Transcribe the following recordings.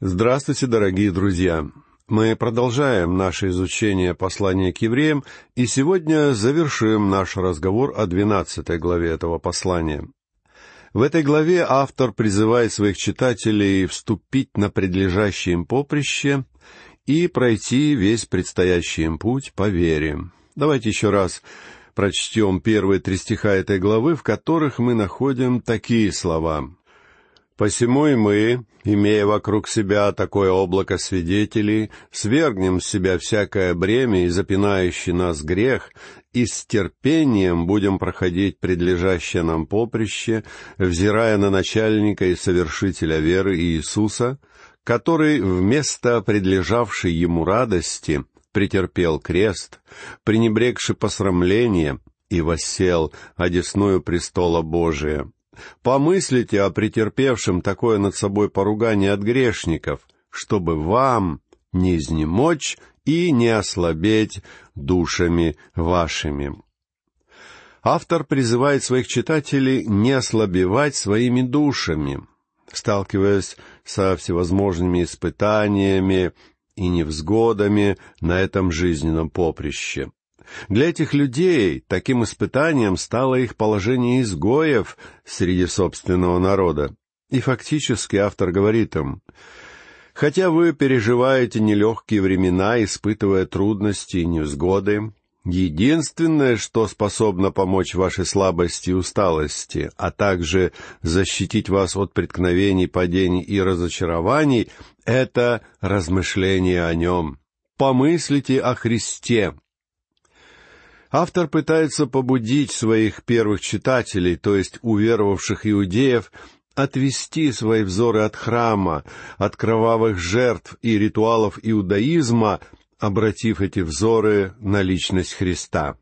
Здравствуйте, дорогие друзья! Мы продолжаем наше изучение послания к евреям, и сегодня завершим наш разговор о двенадцатой главе этого послания. В этой главе автор призывает своих читателей вступить на предлежащее им поприще и пройти весь предстоящий им путь по вере. Давайте еще раз прочтем первые три стиха этой главы, в которых мы находим такие слова. Посему и мы, имея вокруг себя такое облако свидетелей, свергнем с себя всякое бремя и запинающий нас грех, и с терпением будем проходить предлежащее нам поприще, взирая на начальника и совершителя веры Иисуса, который вместо предлежавшей ему радости претерпел крест, пренебрегши посрамление, и воссел одесную престола Божия Помыслите о претерпевшем такое над собой поругание от грешников, чтобы вам не изнемочь и не ослабеть душами вашими. Автор призывает своих читателей не ослабевать своими душами, сталкиваясь со всевозможными испытаниями и невзгодами на этом жизненном поприще. Для этих людей таким испытанием стало их положение изгоев среди собственного народа. И фактически автор говорит им, «Хотя вы переживаете нелегкие времена, испытывая трудности и невзгоды, единственное, что способно помочь вашей слабости и усталости, а также защитить вас от преткновений, падений и разочарований, это размышление о нем. Помыслите о Христе, Автор пытается побудить своих первых читателей, то есть уверовавших иудеев, отвести свои взоры от храма, от кровавых жертв и ритуалов иудаизма, обратив эти взоры на личность Христа.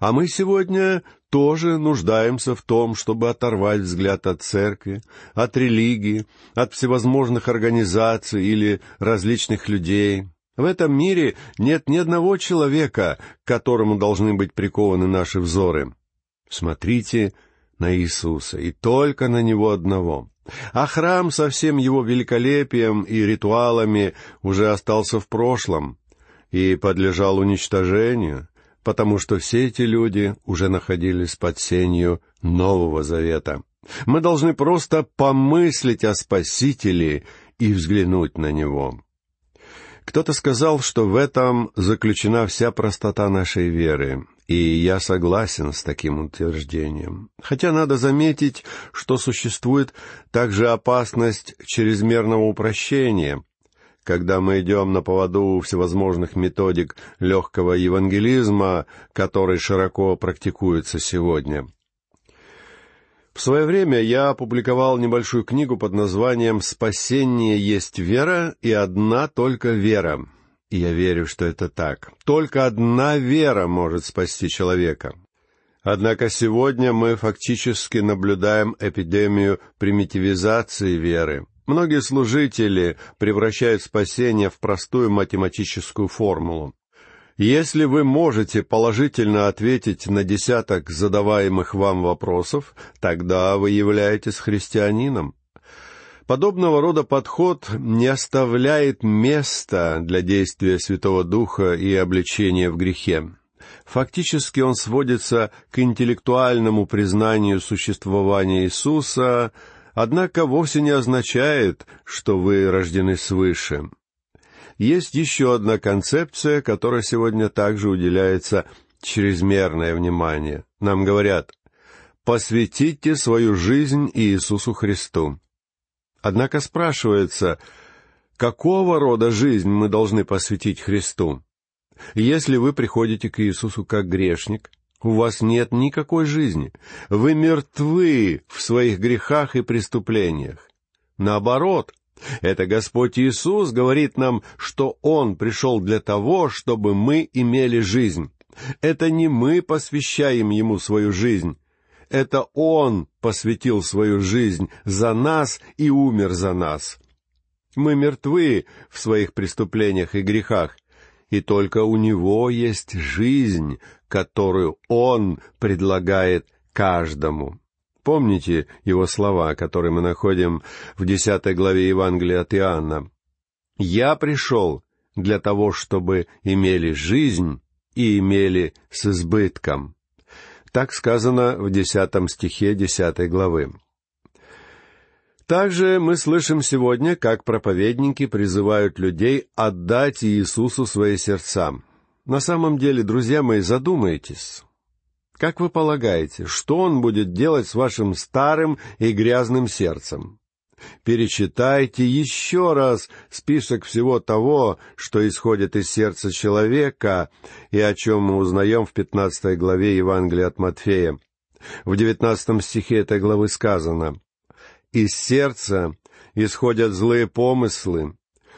А мы сегодня тоже нуждаемся в том, чтобы оторвать взгляд от церкви, от религии, от всевозможных организаций или различных людей, в этом мире нет ни одного человека, к которому должны быть прикованы наши взоры. Смотрите на Иисуса, и только на Него одного. А храм со всем его великолепием и ритуалами уже остался в прошлом и подлежал уничтожению, потому что все эти люди уже находились под сенью Нового Завета. Мы должны просто помыслить о Спасителе и взглянуть на Него. Кто-то сказал, что в этом заключена вся простота нашей веры, и я согласен с таким утверждением. Хотя надо заметить, что существует также опасность чрезмерного упрощения, когда мы идем на поводу всевозможных методик легкого евангелизма, который широко практикуется сегодня — в свое время я опубликовал небольшую книгу под названием «Спасение есть вера, и одна только вера». И я верю, что это так. Только одна вера может спасти человека. Однако сегодня мы фактически наблюдаем эпидемию примитивизации веры. Многие служители превращают спасение в простую математическую формулу. Если вы можете положительно ответить на десяток задаваемых вам вопросов, тогда вы являетесь христианином. Подобного рода подход не оставляет места для действия Святого Духа и обличения в грехе. Фактически он сводится к интеллектуальному признанию существования Иисуса, однако вовсе не означает, что вы рождены свыше. Есть еще одна концепция, которой сегодня также уделяется чрезмерное внимание. Нам говорят, посвятите свою жизнь Иисусу Христу. Однако спрашивается, какого рода жизнь мы должны посвятить Христу? Если вы приходите к Иисусу как грешник, у вас нет никакой жизни. Вы мертвы в своих грехах и преступлениях. Наоборот, это Господь Иисус говорит нам, что Он пришел для того, чтобы мы имели жизнь. Это не мы посвящаем Ему свою жизнь. Это Он посвятил свою жизнь за нас и умер за нас. Мы мертвы в своих преступлениях и грехах, и только у Него есть жизнь, которую Он предлагает каждому. Помните его слова, которые мы находим в десятой главе Евангелия от Иоанна. «Я пришел для того, чтобы имели жизнь и имели с избытком». Так сказано в десятом стихе десятой главы. Также мы слышим сегодня, как проповедники призывают людей отдать Иисусу свои сердца. На самом деле, друзья мои, задумайтесь. Как вы полагаете, что Он будет делать с вашим старым и грязным сердцем? Перечитайте еще раз список всего того, что исходит из сердца человека, и о чем мы узнаем в пятнадцатой главе Евангелия от Матфея. В девятнадцатом стихе этой главы сказано из сердца исходят злые помыслы,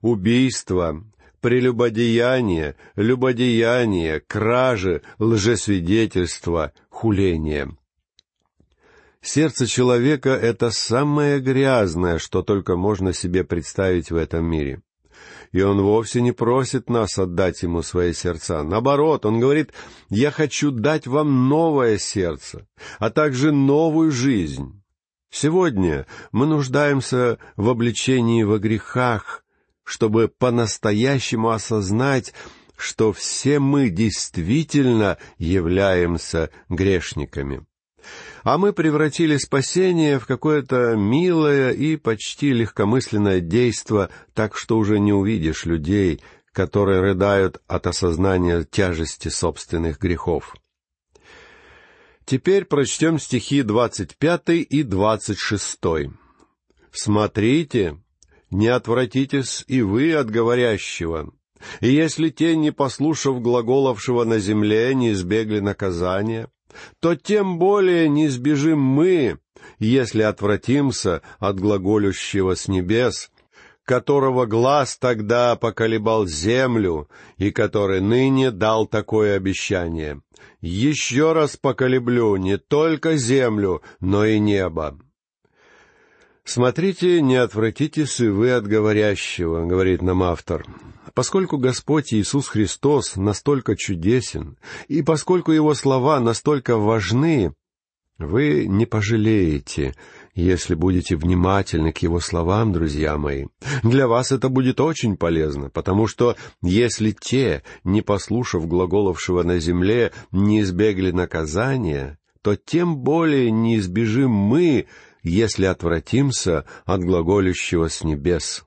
убийства, прелюбодеяние, любодеяние, кражи, лжесвидетельство, хуление. Сердце человека — это самое грязное, что только можно себе представить в этом мире. И он вовсе не просит нас отдать ему свои сердца. Наоборот, он говорит, «Я хочу дать вам новое сердце, а также новую жизнь». Сегодня мы нуждаемся в обличении во грехах, чтобы по-настоящему осознать, что все мы действительно являемся грешниками. А мы превратили спасение в какое-то милое и почти легкомысленное действо, так что уже не увидишь людей, которые рыдают от осознания тяжести собственных грехов. Теперь прочтем стихи двадцать пятый и двадцать шестой. «Смотрите, не отвратитесь и вы от говорящего, и если те, не послушав глаголовшего на земле, не избегли наказания, то тем более не сбежим мы, если отвратимся от глаголющего с небес, которого глаз тогда поколебал землю, и который ныне дал такое обещание. Еще раз поколеблю не только землю, но и небо. «Смотрите, не отвратитесь и вы от говорящего», — говорит нам автор. Поскольку Господь Иисус Христос настолько чудесен, и поскольку Его слова настолько важны, вы не пожалеете, если будете внимательны к его словам, друзья мои. Для вас это будет очень полезно, потому что если те, не послушав глаголовшего на земле, не избегли наказания, то тем более не избежим мы, если отвратимся от глаголющего с небес.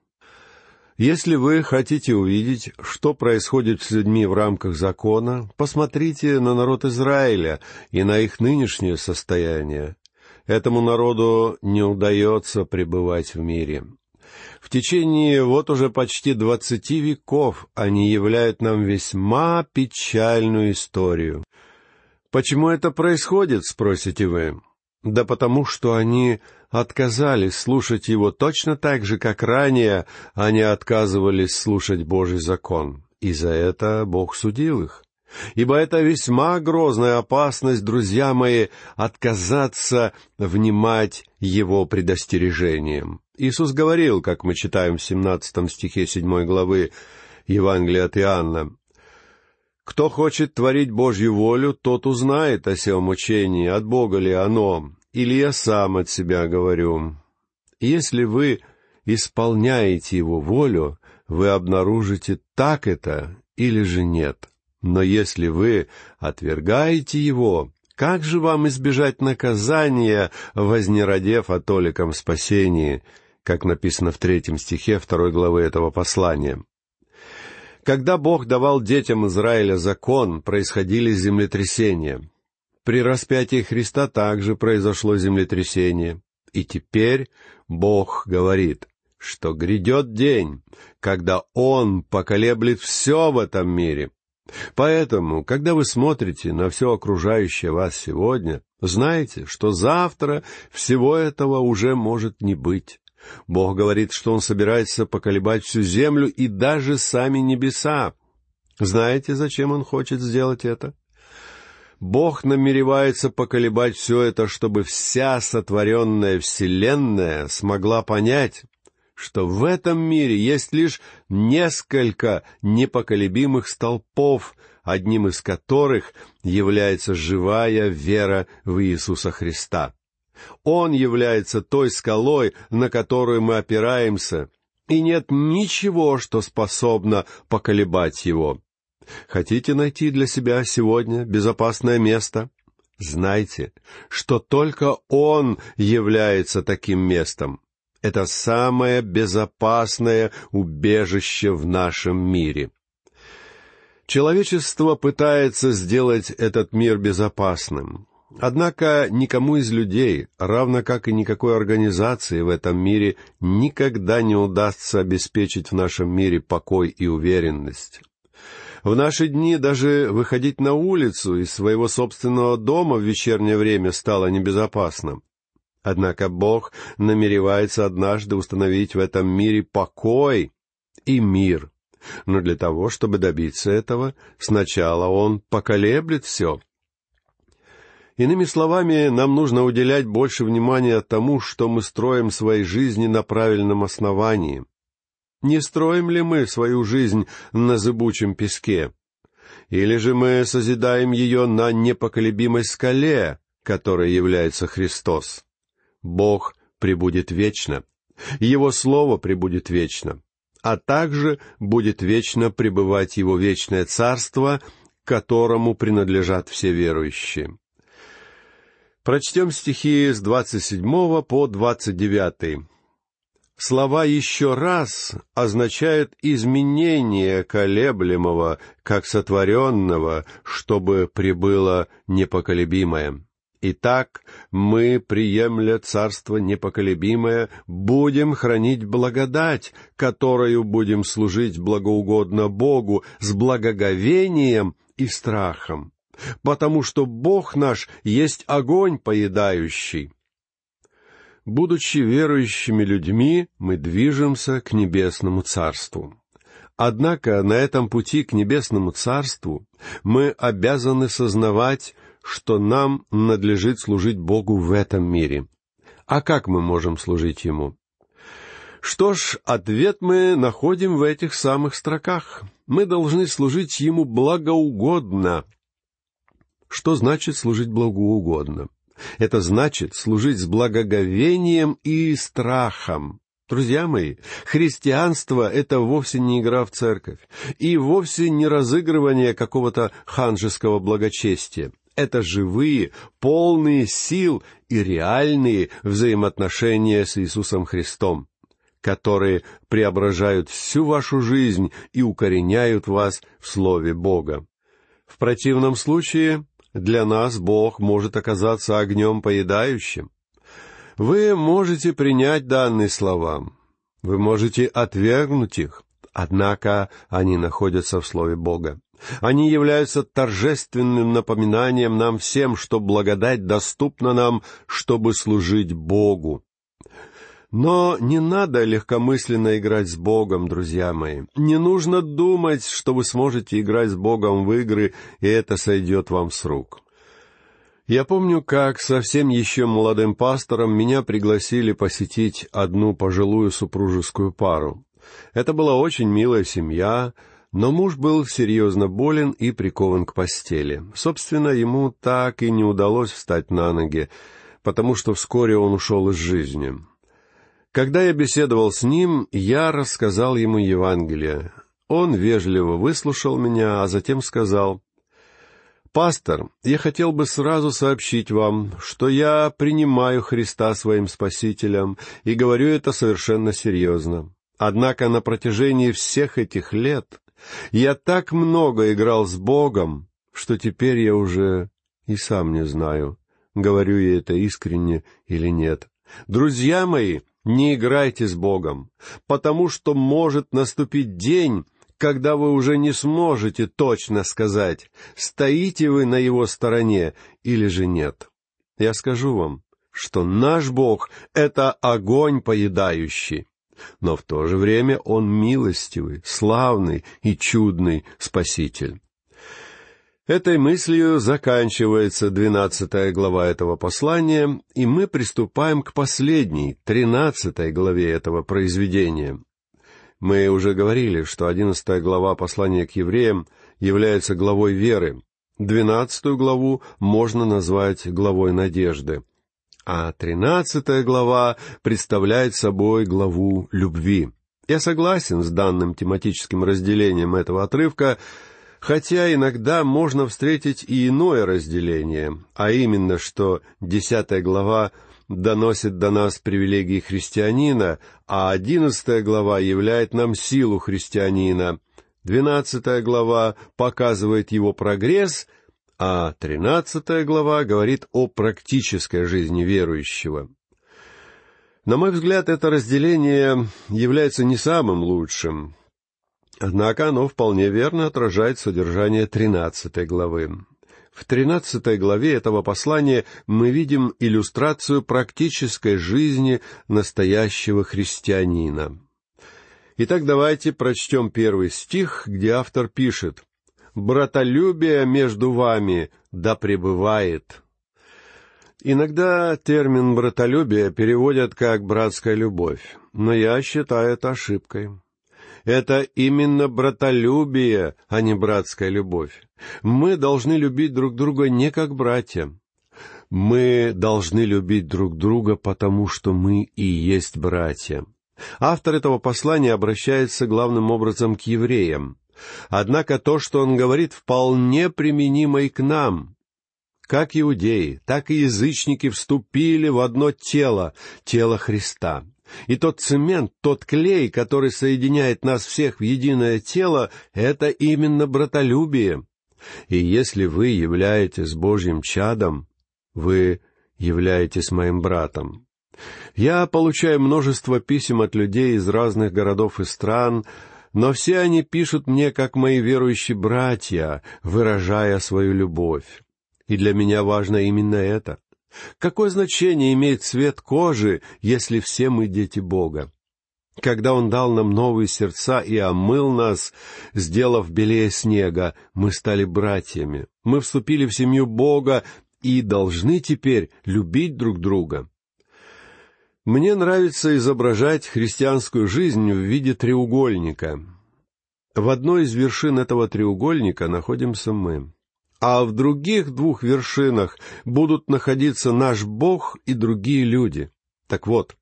Если вы хотите увидеть, что происходит с людьми в рамках закона, посмотрите на народ Израиля и на их нынешнее состояние. Этому народу не удается пребывать в мире. В течение вот уже почти двадцати веков они являют нам весьма печальную историю. Почему это происходит, спросите вы? Да потому что они отказались слушать его точно так же, как ранее они отказывались слушать Божий закон, и за это Бог судил их. Ибо это весьма грозная опасность, друзья мои, отказаться внимать Его предостережениям. Иисус говорил, как мы читаем в 17 стихе 7 главы Евангелия от Иоанна, «Кто хочет творить Божью волю, тот узнает о сем учении, от Бога ли оно, или я сам от себя говорю. Если вы исполняете его волю, вы обнаружите, так это или же нет. Но если вы отвергаете его, как же вам избежать наказания, вознеродев о толиком спасении, как написано в третьем стихе второй главы этого послания? Когда Бог давал детям Израиля закон, происходили землетрясения. При распятии Христа также произошло землетрясение. И теперь Бог говорит, что грядет день, когда Он поколеблет все в этом мире. Поэтому, когда вы смотрите на все окружающее вас сегодня, знайте, что завтра всего этого уже может не быть. Бог говорит, что Он собирается поколебать всю землю и даже сами небеса. Знаете, зачем Он хочет сделать это? Бог намеревается поколебать все это, чтобы вся сотворенная Вселенная смогла понять, что в этом мире есть лишь несколько непоколебимых столпов, одним из которых является живая вера в Иисуса Христа. Он является той скалой, на которую мы опираемся, и нет ничего, что способно поколебать его. Хотите найти для себя сегодня безопасное место? Знайте, что только Он является таким местом. Это самое безопасное убежище в нашем мире. Человечество пытается сделать этот мир безопасным. Однако никому из людей, равно как и никакой организации в этом мире, никогда не удастся обеспечить в нашем мире покой и уверенность. В наши дни даже выходить на улицу из своего собственного дома в вечернее время стало небезопасным. Однако Бог намеревается однажды установить в этом мире покой и мир. Но для того, чтобы добиться этого, сначала Он поколеблет все. Иными словами, нам нужно уделять больше внимания тому, что мы строим свои жизни на правильном основании — не строим ли мы свою жизнь на зыбучем песке? Или же мы созидаем ее на непоколебимой скале, которой является Христос? Бог пребудет вечно, Его Слово пребудет вечно, а также будет вечно пребывать Его вечное Царство, которому принадлежат все верующие. Прочтем стихи с 27 по 29. Слова «еще раз» означают изменение колеблемого, как сотворенного, чтобы прибыло непоколебимое. Итак, мы, приемля Царство непоколебимое, будем хранить благодать, которую будем служить благоугодно Богу с благоговением и страхом, потому что Бог наш есть огонь поедающий, Будучи верующими людьми, мы движемся к небесному царству. Однако на этом пути к небесному царству мы обязаны сознавать, что нам надлежит служить Богу в этом мире. А как мы можем служить Ему? Что ж, ответ мы находим в этих самых строках. Мы должны служить Ему благоугодно. Что значит служить благоугодно? Это значит служить с благоговением и страхом. Друзья мои, христианство — это вовсе не игра в церковь и вовсе не разыгрывание какого-то ханжеского благочестия. Это живые, полные сил и реальные взаимоотношения с Иисусом Христом, которые преображают всю вашу жизнь и укореняют вас в Слове Бога. В противном случае для нас Бог может оказаться огнем поедающим. Вы можете принять данные слова, вы можете отвергнуть их, однако они находятся в Слове Бога. Они являются торжественным напоминанием нам всем, что благодать доступна нам, чтобы служить Богу. Но не надо легкомысленно играть с Богом, друзья мои. Не нужно думать, что вы сможете играть с Богом в игры, и это сойдет вам с рук. Я помню, как совсем еще молодым пастором меня пригласили посетить одну пожилую супружескую пару. Это была очень милая семья, но муж был серьезно болен и прикован к постели. Собственно, ему так и не удалось встать на ноги, потому что вскоре он ушел из жизни. Когда я беседовал с ним, я рассказал ему Евангелие. Он вежливо выслушал меня, а затем сказал, «Пастор, я хотел бы сразу сообщить вам, что я принимаю Христа своим Спасителем и говорю это совершенно серьезно. Однако на протяжении всех этих лет я так много играл с Богом, что теперь я уже и сам не знаю, говорю я это искренне или нет. Друзья мои, не играйте с Богом, потому что может наступить день, когда вы уже не сможете точно сказать, стоите вы на его стороне или же нет. Я скажу вам, что наш Бог — это огонь поедающий, но в то же время Он милостивый, славный и чудный Спаситель. Этой мыслью заканчивается двенадцатая глава этого послания, и мы приступаем к последней, тринадцатой главе этого произведения. Мы уже говорили, что одиннадцатая глава послания к евреям является главой веры, двенадцатую главу можно назвать главой надежды, а тринадцатая глава представляет собой главу любви. Я согласен с данным тематическим разделением этого отрывка, хотя иногда можно встретить и иное разделение, а именно, что десятая глава доносит до нас привилегии христианина, а одиннадцатая глава являет нам силу христианина, двенадцатая глава показывает его прогресс, а тринадцатая глава говорит о практической жизни верующего. На мой взгляд, это разделение является не самым лучшим, однако оно вполне верно отражает содержание тринадцатой главы. В тринадцатой главе этого послания мы видим иллюстрацию практической жизни настоящего христианина. Итак, давайте прочтем первый стих, где автор пишет «Братолюбие между вами да пребывает». Иногда термин «братолюбие» переводят как «братская любовь», но я считаю это ошибкой. Это именно братолюбие, а не братская любовь. Мы должны любить друг друга не как братья. Мы должны любить друг друга, потому что мы и есть братья. Автор этого послания обращается главным образом к евреям. Однако то, что он говорит, вполне применимо и к нам. Как иудеи, так и язычники вступили в одно тело, тело Христа. И тот цемент, тот клей, который соединяет нас всех в единое тело, это именно братолюбие. И если вы являетесь Божьим чадом, вы являетесь моим братом. Я получаю множество писем от людей из разных городов и стран, но все они пишут мне, как мои верующие братья, выражая свою любовь. И для меня важно именно это. Какое значение имеет цвет кожи, если все мы дети Бога? Когда Он дал нам новые сердца и омыл нас, сделав белее снега, мы стали братьями. Мы вступили в семью Бога и должны теперь любить друг друга. Мне нравится изображать христианскую жизнь в виде треугольника. В одной из вершин этого треугольника находимся мы, а в других двух вершинах будут находиться наш Бог и другие люди. Так вот,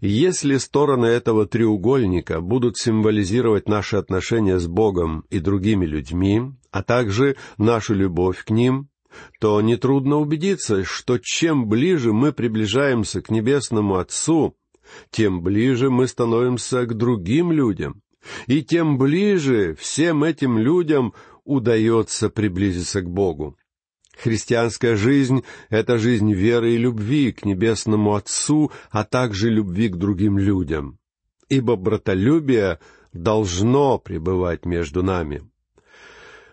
если стороны этого треугольника будут символизировать наши отношения с Богом и другими людьми, а также нашу любовь к ним, то нетрудно убедиться, что чем ближе мы приближаемся к Небесному Отцу, тем ближе мы становимся к другим людям, и тем ближе всем этим людям удается приблизиться к Богу. Христианская жизнь — это жизнь веры и любви к Небесному Отцу, а также любви к другим людям. Ибо братолюбие должно пребывать между нами.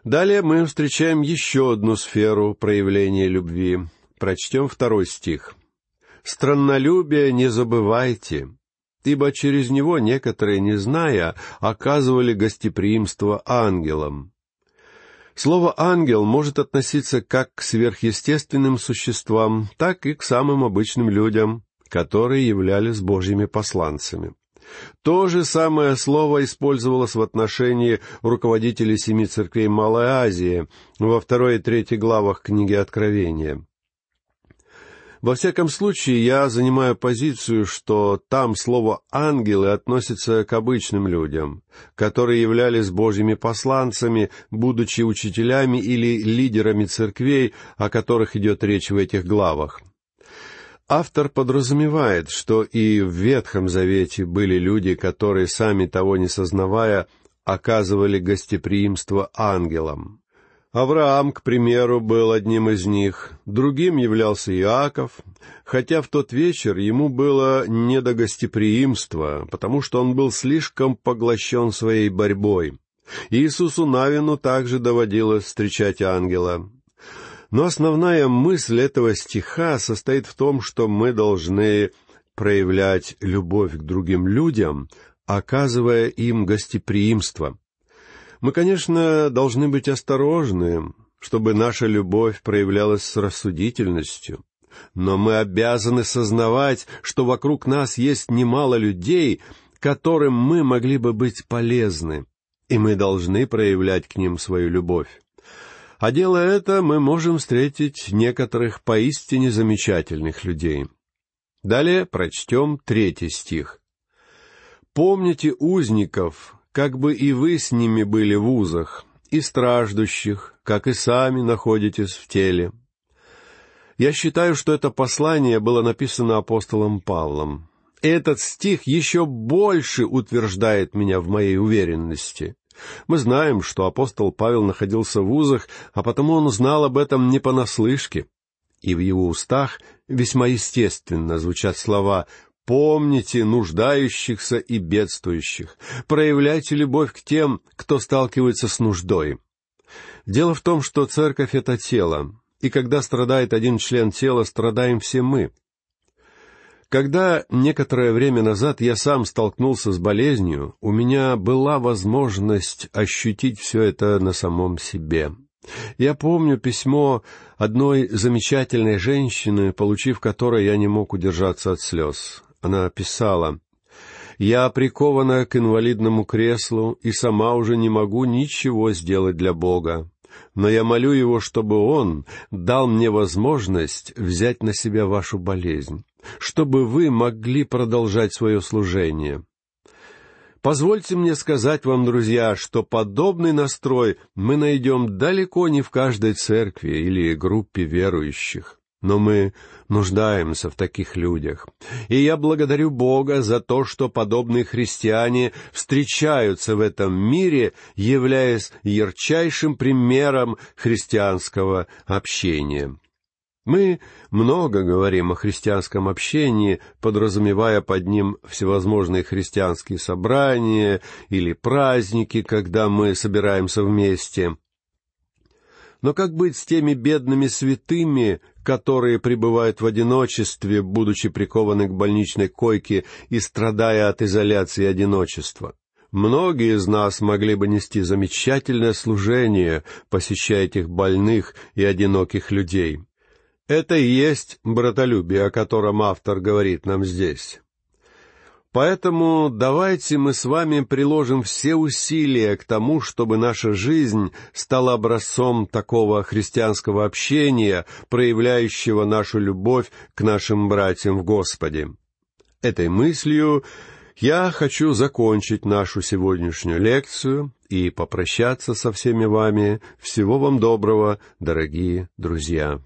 Далее мы встречаем еще одну сферу проявления любви. Прочтем второй стих. «Страннолюбие не забывайте, ибо через него некоторые, не зная, оказывали гостеприимство ангелам». Слово «ангел» может относиться как к сверхъестественным существам, так и к самым обычным людям, которые являлись Божьими посланцами. То же самое слово использовалось в отношении руководителей семи церквей Малой Азии во второй и третьей главах книги Откровения. Во всяком случае, я занимаю позицию, что там слово «ангелы» относится к обычным людям, которые являлись Божьими посланцами, будучи учителями или лидерами церквей, о которых идет речь в этих главах. Автор подразумевает, что и в Ветхом Завете были люди, которые, сами того не сознавая, оказывали гостеприимство ангелам. Авраам, к примеру, был одним из них, другим являлся Иаков, хотя в тот вечер ему было не до гостеприимства, потому что он был слишком поглощен своей борьбой. Иисусу Навину также доводилось встречать ангела. Но основная мысль этого стиха состоит в том, что мы должны проявлять любовь к другим людям, оказывая им гостеприимство. Мы, конечно, должны быть осторожны, чтобы наша любовь проявлялась с рассудительностью. Но мы обязаны сознавать, что вокруг нас есть немало людей, которым мы могли бы быть полезны, и мы должны проявлять к ним свою любовь. А делая это, мы можем встретить некоторых поистине замечательных людей. Далее прочтем третий стих. «Помните узников, как бы и вы с ними были в узах, и страждущих, как и сами находитесь в теле». Я считаю, что это послание было написано апостолом Павлом. Этот стих еще больше утверждает меня в моей уверенности. Мы знаем, что апостол Павел находился в узах, а потому он знал об этом не понаслышке. И в его устах весьма естественно звучат слова «Помните нуждающихся и бедствующих, проявляйте любовь к тем, кто сталкивается с нуждой». Дело в том, что церковь — это тело, и когда страдает один член тела, страдаем все мы — когда некоторое время назад я сам столкнулся с болезнью, у меня была возможность ощутить все это на самом себе. Я помню письмо одной замечательной женщины, получив которое я не мог удержаться от слез. Она писала, «Я прикована к инвалидному креслу и сама уже не могу ничего сделать для Бога но я молю Его, чтобы Он дал мне возможность взять на себя вашу болезнь, чтобы вы могли продолжать свое служение. Позвольте мне сказать вам, друзья, что подобный настрой мы найдем далеко не в каждой церкви или группе верующих но мы нуждаемся в таких людях. И я благодарю Бога за то, что подобные христиане встречаются в этом мире, являясь ярчайшим примером христианского общения. Мы много говорим о христианском общении, подразумевая под ним всевозможные христианские собрания или праздники, когда мы собираемся вместе. Но как быть с теми бедными святыми, которые пребывают в одиночестве, будучи прикованы к больничной койке и страдая от изоляции и одиночества? Многие из нас могли бы нести замечательное служение, посещая этих больных и одиноких людей. Это и есть братолюбие, о котором автор говорит нам здесь. Поэтому давайте мы с вами приложим все усилия к тому, чтобы наша жизнь стала образцом такого христианского общения, проявляющего нашу любовь к нашим братьям в Господе. Этой мыслью я хочу закончить нашу сегодняшнюю лекцию и попрощаться со всеми вами. Всего вам доброго, дорогие друзья.